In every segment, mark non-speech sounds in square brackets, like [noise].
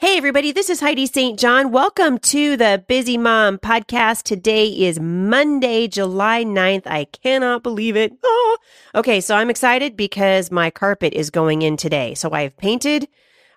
Hey, everybody, this is Heidi St. John. Welcome to the Busy Mom podcast. Today is Monday, July 9th. I cannot believe it. Oh. Okay, so I'm excited because my carpet is going in today. So I have painted,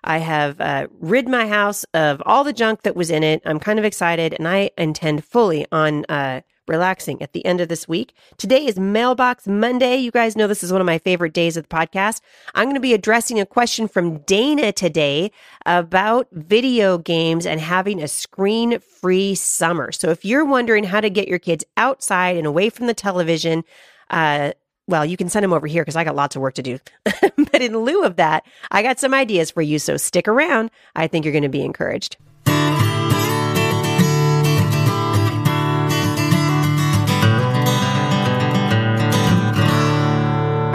I have uh, rid my house of all the junk that was in it. I'm kind of excited, and I intend fully on uh, relaxing at the end of this week. Today is Mailbox Monday. You guys know this is one of my favorite days of the podcast. I'm going to be addressing a question from Dana today about video games and having a screen free summer. So if you're wondering how to get your kids outside and away from the television, uh, well, you can send them over here because I got lots of work to do. [laughs] but in lieu of that, I got some ideas for you. So stick around. I think you're going to be encouraged.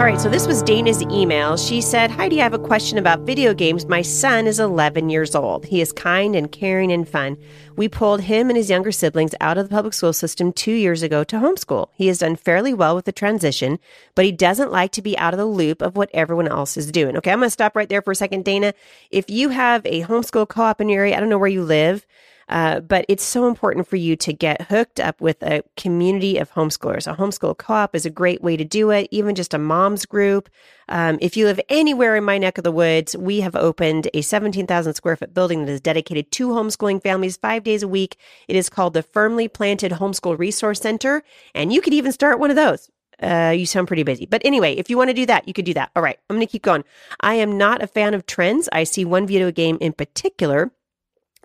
All right, so this was Dana's email. She said, Heidi, I have a question about video games. My son is 11 years old. He is kind and caring and fun. We pulled him and his younger siblings out of the public school system two years ago to homeschool. He has done fairly well with the transition, but he doesn't like to be out of the loop of what everyone else is doing. Okay, I'm going to stop right there for a second, Dana. If you have a homeschool co op in your area, I don't know where you live. Uh, but it's so important for you to get hooked up with a community of homeschoolers. A homeschool co op is a great way to do it, even just a mom's group. Um, if you live anywhere in my neck of the woods, we have opened a 17,000 square foot building that is dedicated to homeschooling families five days a week. It is called the Firmly Planted Homeschool Resource Center, and you could even start one of those. Uh, you sound pretty busy. But anyway, if you want to do that, you could do that. All right, I'm going to keep going. I am not a fan of trends. I see one video game in particular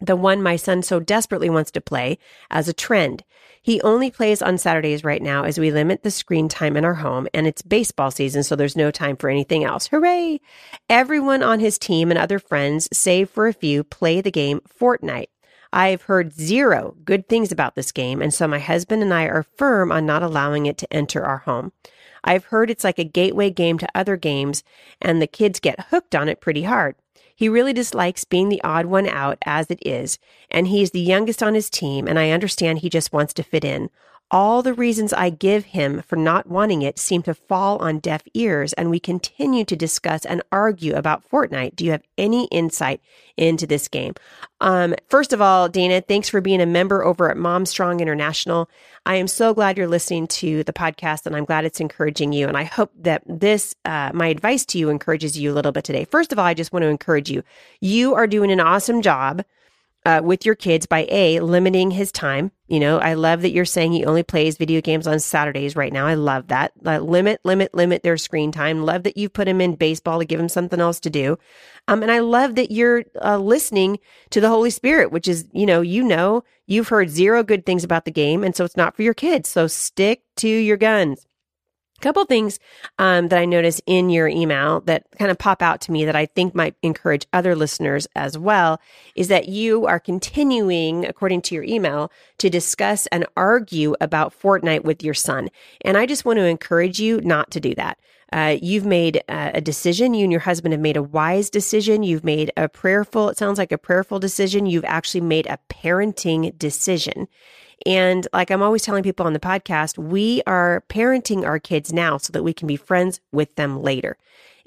the one my son so desperately wants to play as a trend. He only plays on Saturdays right now as we limit the screen time in our home and it's baseball season, so there's no time for anything else. Hooray! Everyone on his team and other friends, save for a few, play the game Fortnite. I've heard zero good things about this game, and so my husband and I are firm on not allowing it to enter our home. I've heard it's like a gateway game to other games, and the kids get hooked on it pretty hard. He really dislikes being the odd one out as it is, and he's the youngest on his team, and I understand he just wants to fit in. All the reasons I give him for not wanting it seem to fall on deaf ears, and we continue to discuss and argue about Fortnite. Do you have any insight into this game? Um, first of all, Dana, thanks for being a member over at Mom Strong International. I am so glad you're listening to the podcast, and I'm glad it's encouraging you. And I hope that this, uh, my advice to you, encourages you a little bit today. First of all, I just want to encourage you. You are doing an awesome job uh, with your kids by A, limiting his time. You know, I love that you're saying he only plays video games on Saturdays right now. I love that. Uh, limit, limit, limit their screen time. Love that you've put him in baseball to give him something else to do. Um, and I love that you're uh, listening to the Holy Spirit, which is, you know, you know, you've heard zero good things about the game. And so it's not for your kids. So stick to your guns couple things um, that I noticed in your email that kind of pop out to me that I think might encourage other listeners as well is that you are continuing, according to your email, to discuss and argue about Fortnite with your son. And I just want to encourage you not to do that. Uh, you've made a decision. You and your husband have made a wise decision. You've made a prayerful, it sounds like a prayerful decision. You've actually made a parenting decision. And like I'm always telling people on the podcast, we are parenting our kids now so that we can be friends with them later.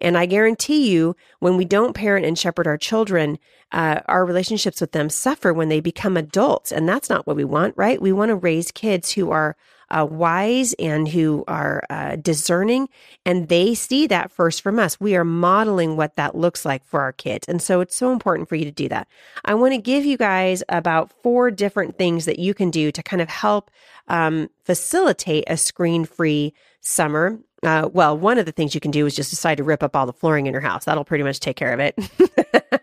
And I guarantee you, when we don't parent and shepherd our children, uh, our relationships with them suffer when they become adults. And that's not what we want, right? We want to raise kids who are uh, wise and who are uh, discerning, and they see that first from us. We are modeling what that looks like for our kids. And so it's so important for you to do that. I want to give you guys about four different things that you can do to kind of help um, facilitate a screen free summer. Uh, well, one of the things you can do is just decide to rip up all the flooring in your house. That'll pretty much take care of it. [laughs]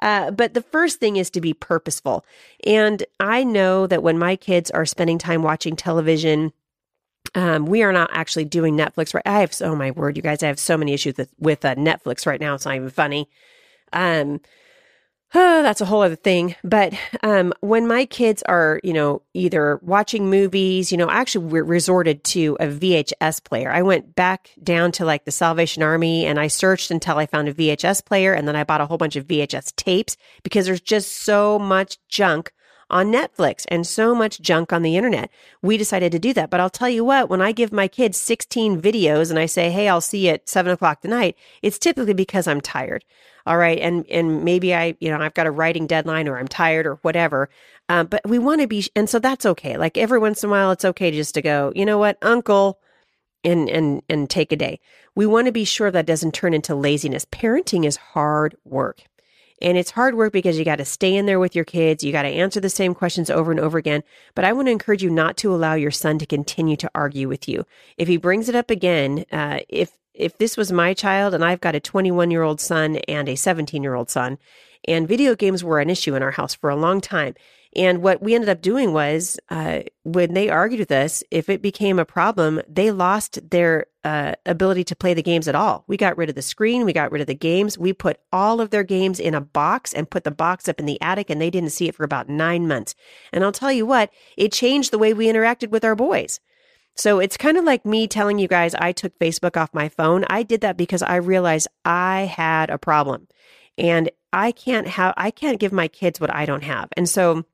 Uh, but the first thing is to be purposeful. And I know that when my kids are spending time watching television, um, we are not actually doing Netflix right. I have oh my word, you guys. I have so many issues with with uh, Netflix right now. It's not even funny. Um, Oh, [sighs] that's a whole other thing. But um, when my kids are, you know, either watching movies, you know, actually we resorted to a VHS player. I went back down to like the Salvation Army and I searched until I found a VHS player. And then I bought a whole bunch of VHS tapes because there's just so much junk on Netflix and so much junk on the internet. We decided to do that. But I'll tell you what, when I give my kids 16 videos and I say, Hey, I'll see you at seven o'clock tonight, it's typically because I'm tired. All right. And, and maybe I, you know, I've got a writing deadline or I'm tired or whatever. Um, but we want to be, and so that's okay. Like every once in a while, it's okay just to go, you know what, uncle, and, and, and take a day. We want to be sure that doesn't turn into laziness. Parenting is hard work. And it's hard work because you got to stay in there with your kids. You got to answer the same questions over and over again. But I want to encourage you not to allow your son to continue to argue with you. If he brings it up again, uh, if if this was my child and I've got a 21 year old son and a 17 year old son, and video games were an issue in our house for a long time. And what we ended up doing was, uh, when they argued with us, if it became a problem, they lost their uh, ability to play the games at all. We got rid of the screen, we got rid of the games, we put all of their games in a box and put the box up in the attic, and they didn't see it for about nine months. And I'll tell you what, it changed the way we interacted with our boys. So it's kind of like me telling you guys I took Facebook off my phone. I did that because I realized I had a problem and I can't have, I can't give my kids what I don't have. And so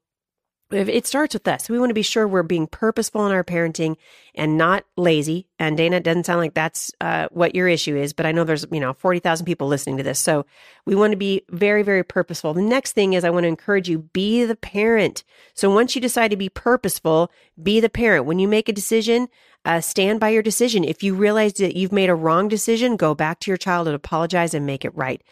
it starts with us. We want to be sure we're being purposeful in our parenting and not lazy. And Dana, it doesn't sound like that's uh, what your issue is, but I know there's, you know, 40,000 people listening to this. So we want to be very, very purposeful. The next thing is I want to encourage you, be the parent. So once you decide to be purposeful, be the parent. When you make a decision, uh, stand by your decision. If you realize that you've made a wrong decision, go back to your child and apologize and make it right.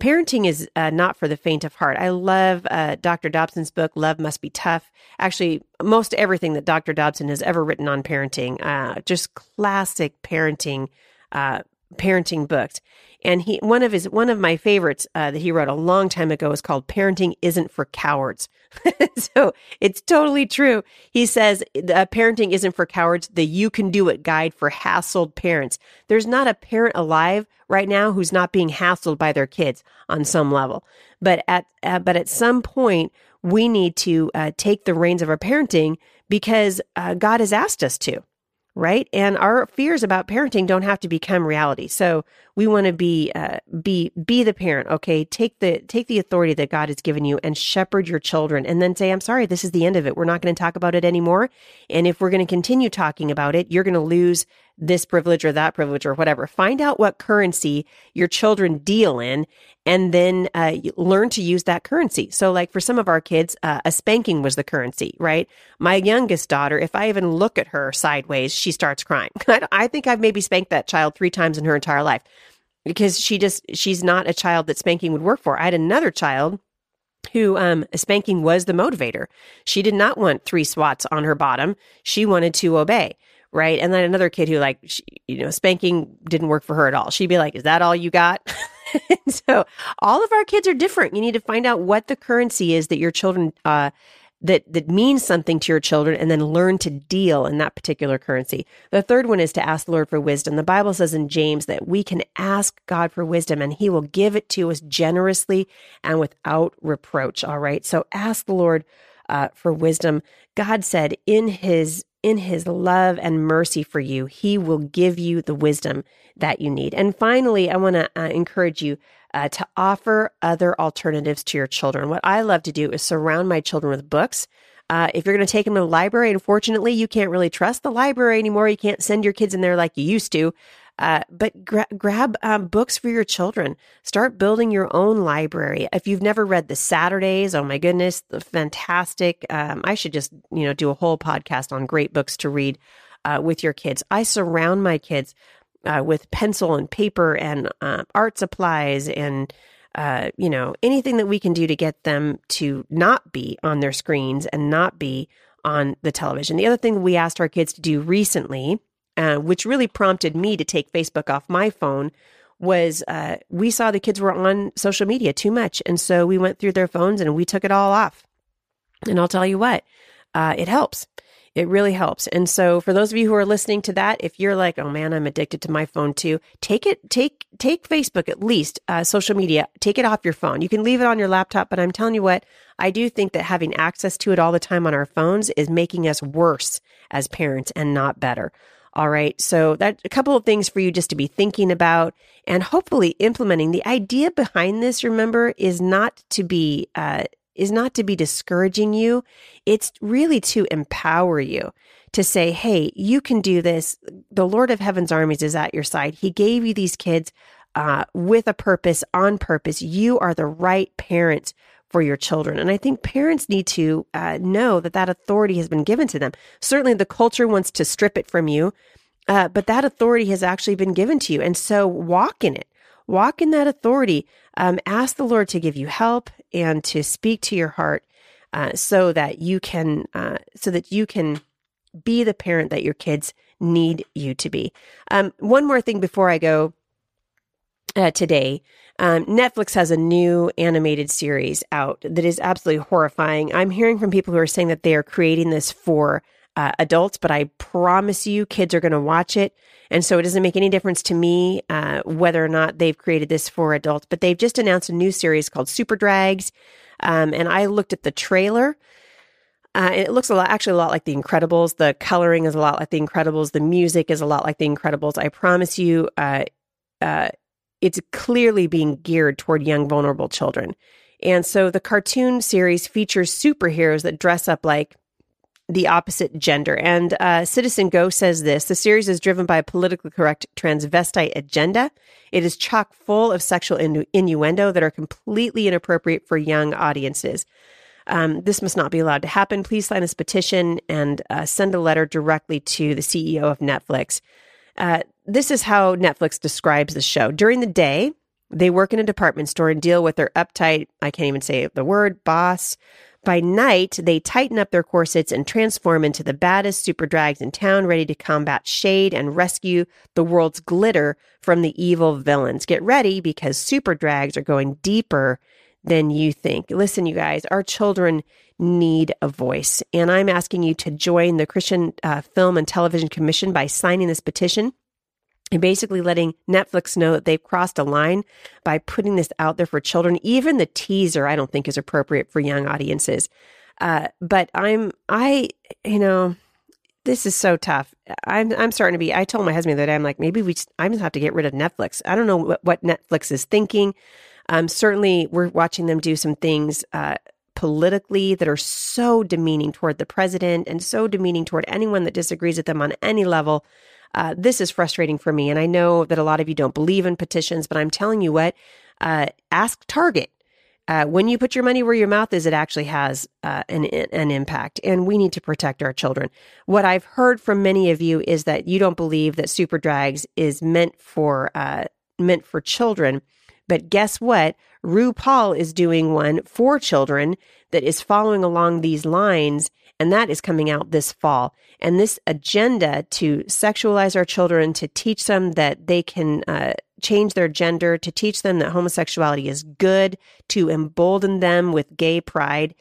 Parenting is uh, not for the faint of heart. I love uh, Dr. Dobson's book, Love Must Be Tough. Actually, most everything that Dr. Dobson has ever written on parenting, uh, just classic parenting, uh, parenting books. And he, one of his, one of my favorites uh, that he wrote a long time ago is called "Parenting Isn't for Cowards." [laughs] so it's totally true. He says uh, parenting isn't for cowards. The "You Can Do It" guide for hassled parents. There's not a parent alive right now who's not being hassled by their kids on some level. But at uh, but at some point, we need to uh, take the reins of our parenting because uh, God has asked us to right? And our fears about parenting don't have to become reality. So we want to be uh, be be the parent. Okay, take the take the authority that God has given you and shepherd your children, and then say, "I'm sorry, this is the end of it. We're not going to talk about it anymore. And if we're going to continue talking about it, you're going to lose this privilege or that privilege or whatever. Find out what currency your children deal in and then uh, learn to use that currency. So, like for some of our kids, uh, a spanking was the currency, right? My youngest daughter, if I even look at her sideways, she starts crying. [laughs] I think I've maybe spanked that child three times in her entire life because she just, she's not a child that spanking would work for. I had another child who um, spanking was the motivator. She did not want three swats on her bottom. She wanted to obey right? And then another kid who like, she, you know, spanking didn't work for her at all. She'd be like, "Is that all you got?" [laughs] so all of our kids are different. You need to find out what the currency is that your children uh, that that means something to your children and then learn to deal in that particular currency. The third one is to ask the Lord for wisdom. The Bible says in James that we can ask God for wisdom and he will give it to us generously and without reproach, all right? So ask the Lord uh, for wisdom. God said in his in his love and mercy for you, he will give you the wisdom that you need. And finally, I want to uh, encourage you uh, to offer other alternatives to your children. What I love to do is surround my children with books. Uh, if you're going to take them to the library, unfortunately, you can't really trust the library anymore. You can't send your kids in there like you used to. Uh, but gra- grab um, books for your children. Start building your own library. If you've never read the Saturdays, oh my goodness, the fantastic! Um, I should just you know do a whole podcast on great books to read uh, with your kids. I surround my kids uh, with pencil and paper and uh, art supplies and uh, you know anything that we can do to get them to not be on their screens and not be on the television. The other thing we asked our kids to do recently uh, which really prompted me to take Facebook off my phone, was uh, we saw the kids were on social media too much. And so we went through their phones and we took it all off. And I'll tell you what, uh, it helps. It really helps. And so for those of you who are listening to that, if you're like, oh man, I'm addicted to my phone too, take it, take, take Facebook at least, uh, social media, take it off your phone. You can leave it on your laptop, but I'm telling you what, I do think that having access to it all the time on our phones is making us worse as parents and not better. All right. So that a couple of things for you just to be thinking about and hopefully implementing. The idea behind this, remember, is not to be uh, is not to be discouraging you. It's really to empower you to say, Hey, you can do this. The Lord of heaven's armies is at your side. He gave you these kids, uh, with a purpose, on purpose. You are the right parents for your children. And I think parents need to uh, know that that authority has been given to them. Certainly the culture wants to strip it from you, uh, but that authority has actually been given to you. And so walk in it. Walk in that authority. Um, ask the Lord to give you help and to speak to your heart uh, so that you can uh, so that you can be the parent that your kids need you to be. Um, one more thing before I go uh, today. Um, Netflix has a new animated series out that is absolutely horrifying. I'm hearing from people who are saying that they are creating this for uh, adults, but I promise you, kids are going to watch it. And so it doesn't make any difference to me uh, whether or not they've created this for adults. But they've just announced a new series called Super Drags. Um, and I looked at the trailer. Uh, it looks a lot, actually a lot like The Incredibles. The coloring is a lot like The Incredibles. The music is a lot like The Incredibles. I promise you, uh, uh, it's clearly being geared toward young, vulnerable children. And so the cartoon series features superheroes that dress up like the opposite gender. And uh, CitizenGO says this the series is driven by a politically correct transvestite agenda. It is chock full of sexual innu- innuendo that are completely inappropriate for young audiences. Um, this must not be allowed to happen. Please sign this petition and uh, send a letter directly to the CEO of Netflix. Uh, this is how Netflix describes the show. During the day, they work in a department store and deal with their uptight, I can't even say the word, boss. By night, they tighten up their corsets and transform into the baddest super drags in town, ready to combat shade and rescue the world's glitter from the evil villains. Get ready because super drags are going deeper than you think. Listen, you guys, our children need a voice. And I'm asking you to join the Christian uh, Film and Television Commission by signing this petition and basically letting Netflix know that they've crossed a line by putting this out there for children. Even the teaser, I don't think is appropriate for young audiences. Uh, but I'm, I, you know, this is so tough. I'm, I'm starting to be. I told my husband that I'm like, maybe we, just, I just have to get rid of Netflix. I don't know what, what Netflix is thinking. Um, certainly, we're watching them do some things uh, politically that are so demeaning toward the president and so demeaning toward anyone that disagrees with them on any level. Uh, this is frustrating for me. And I know that a lot of you don't believe in petitions, but I'm telling you what, uh, ask Target. Uh, when you put your money where your mouth is, it actually has uh, an, an impact. And we need to protect our children. What I've heard from many of you is that you don't believe that Super Drags is meant for uh, meant for children. But guess what? RuPaul is doing one for children that is following along these lines, and that is coming out this fall. And this agenda to sexualize our children, to teach them that they can uh, change their gender, to teach them that homosexuality is good, to embolden them with gay pride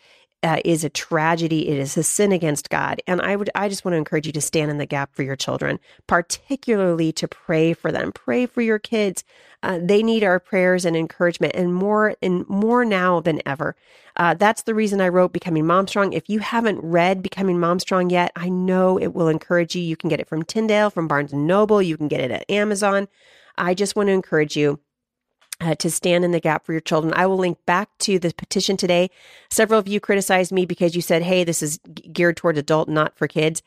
uh, is a tragedy. It is a sin against God. And I would, I just want to encourage you to stand in the gap for your children, particularly to pray for them. Pray for your kids. Uh, they need our prayers and encouragement, and more and more now than ever. Uh, that's the reason I wrote Becoming Mom Strong. If you haven't read Becoming Mom Strong yet, I know it will encourage you. You can get it from Tyndale, from Barnes and Noble. You can get it at Amazon. I just want to encourage you uh, to stand in the gap for your children. I will link back to the petition today. Several of you criticized me because you said, hey, this is geared toward adult, not for kids.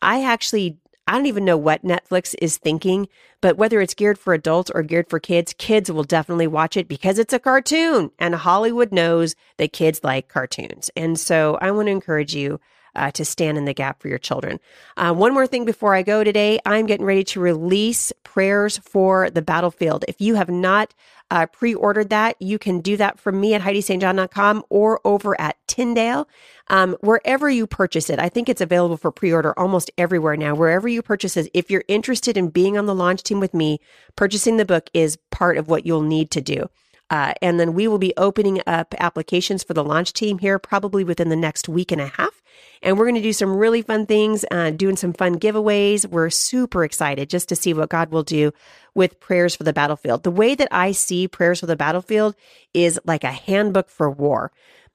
I actually, I don't even know what Netflix is thinking, but whether it's geared for adults or geared for kids, kids will definitely watch it because it's a cartoon and Hollywood knows that kids like cartoons. And so I want to encourage you uh, to stand in the gap for your children. Uh, one more thing before I go today, I'm getting ready to release prayers for the battlefield. If you have not uh, pre ordered that, you can do that from me at HeidiSt.John.com or over at Tyndale. Um, wherever you purchase it, I think it's available for pre order almost everywhere now. Wherever you purchase it, if you're interested in being on the launch team with me, purchasing the book is part of what you'll need to do. Uh, and then we will be opening up applications for the launch team here probably within the next week and a half. And we're going to do some really fun things, uh, doing some fun giveaways. We're super excited just to see what God will do with prayers for the battlefield. The way that I see prayers for the battlefield is like a handbook for war.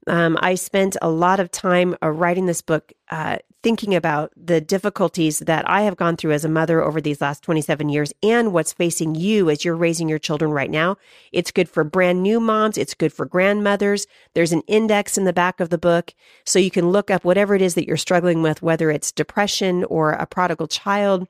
Um, I spent a lot of time uh, writing this book, uh, thinking about the difficulties that I have gone through as a mother over these last 27 years and what's facing you as you're raising your children right now. It's good for brand new moms. It's good for grandmothers. There's an index in the back of the book. So you can look up whatever it is that you're struggling with, whether it's depression or a prodigal child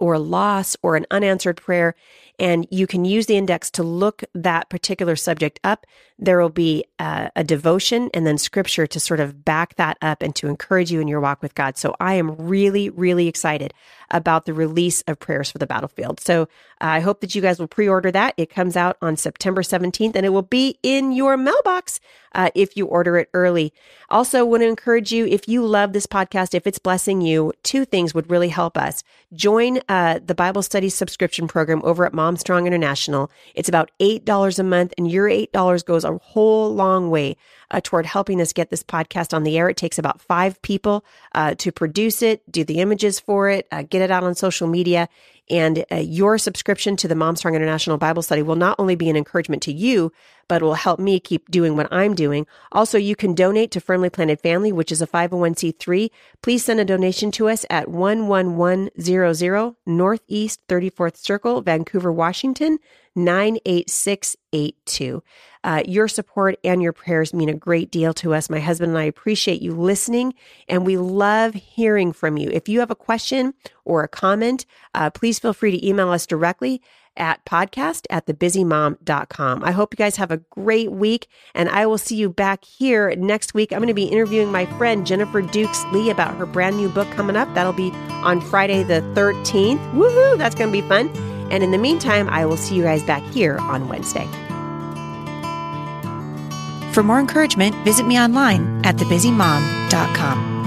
or loss or an unanswered prayer and you can use the index to look that particular subject up. There will be a, a, devotion and then scripture to sort of back that up and to encourage you in your walk with God. So I am really, really excited about the release of prayers for the battlefield. So I hope that you guys will pre-order that. It comes out on September 17th and it will be in your mailbox uh, if you order it early. Also want to encourage you, if you love this podcast, if it's blessing you, two things would really help us. Join uh, the Bible study subscription program over at Mom Strong International. It's about $8 a month, and your $8 goes a whole long way uh, toward helping us get this podcast on the air. It takes about five people uh, to produce it, do the images for it, uh, get it out on social media. And uh, your subscription to the Mom Strong International Bible Study will not only be an encouragement to you, but will help me keep doing what I'm doing. Also, you can donate to Firmly Planted Family, which is a 501c3. Please send a donation to us at 11100 Northeast 34th Circle, Vancouver, Washington, 98682. Uh, your support and your prayers mean a great deal to us. My husband and I appreciate you listening, and we love hearing from you. If you have a question or a comment, uh, please feel free to email us directly at podcast at thebusymom.com. I hope you guys have a great week, and I will see you back here next week. I'm going to be interviewing my friend Jennifer Dukes Lee about her brand new book coming up. That'll be on Friday the 13th. Woohoo! That's going to be fun. And in the meantime, I will see you guys back here on Wednesday. For more encouragement, visit me online at thebusymom.com.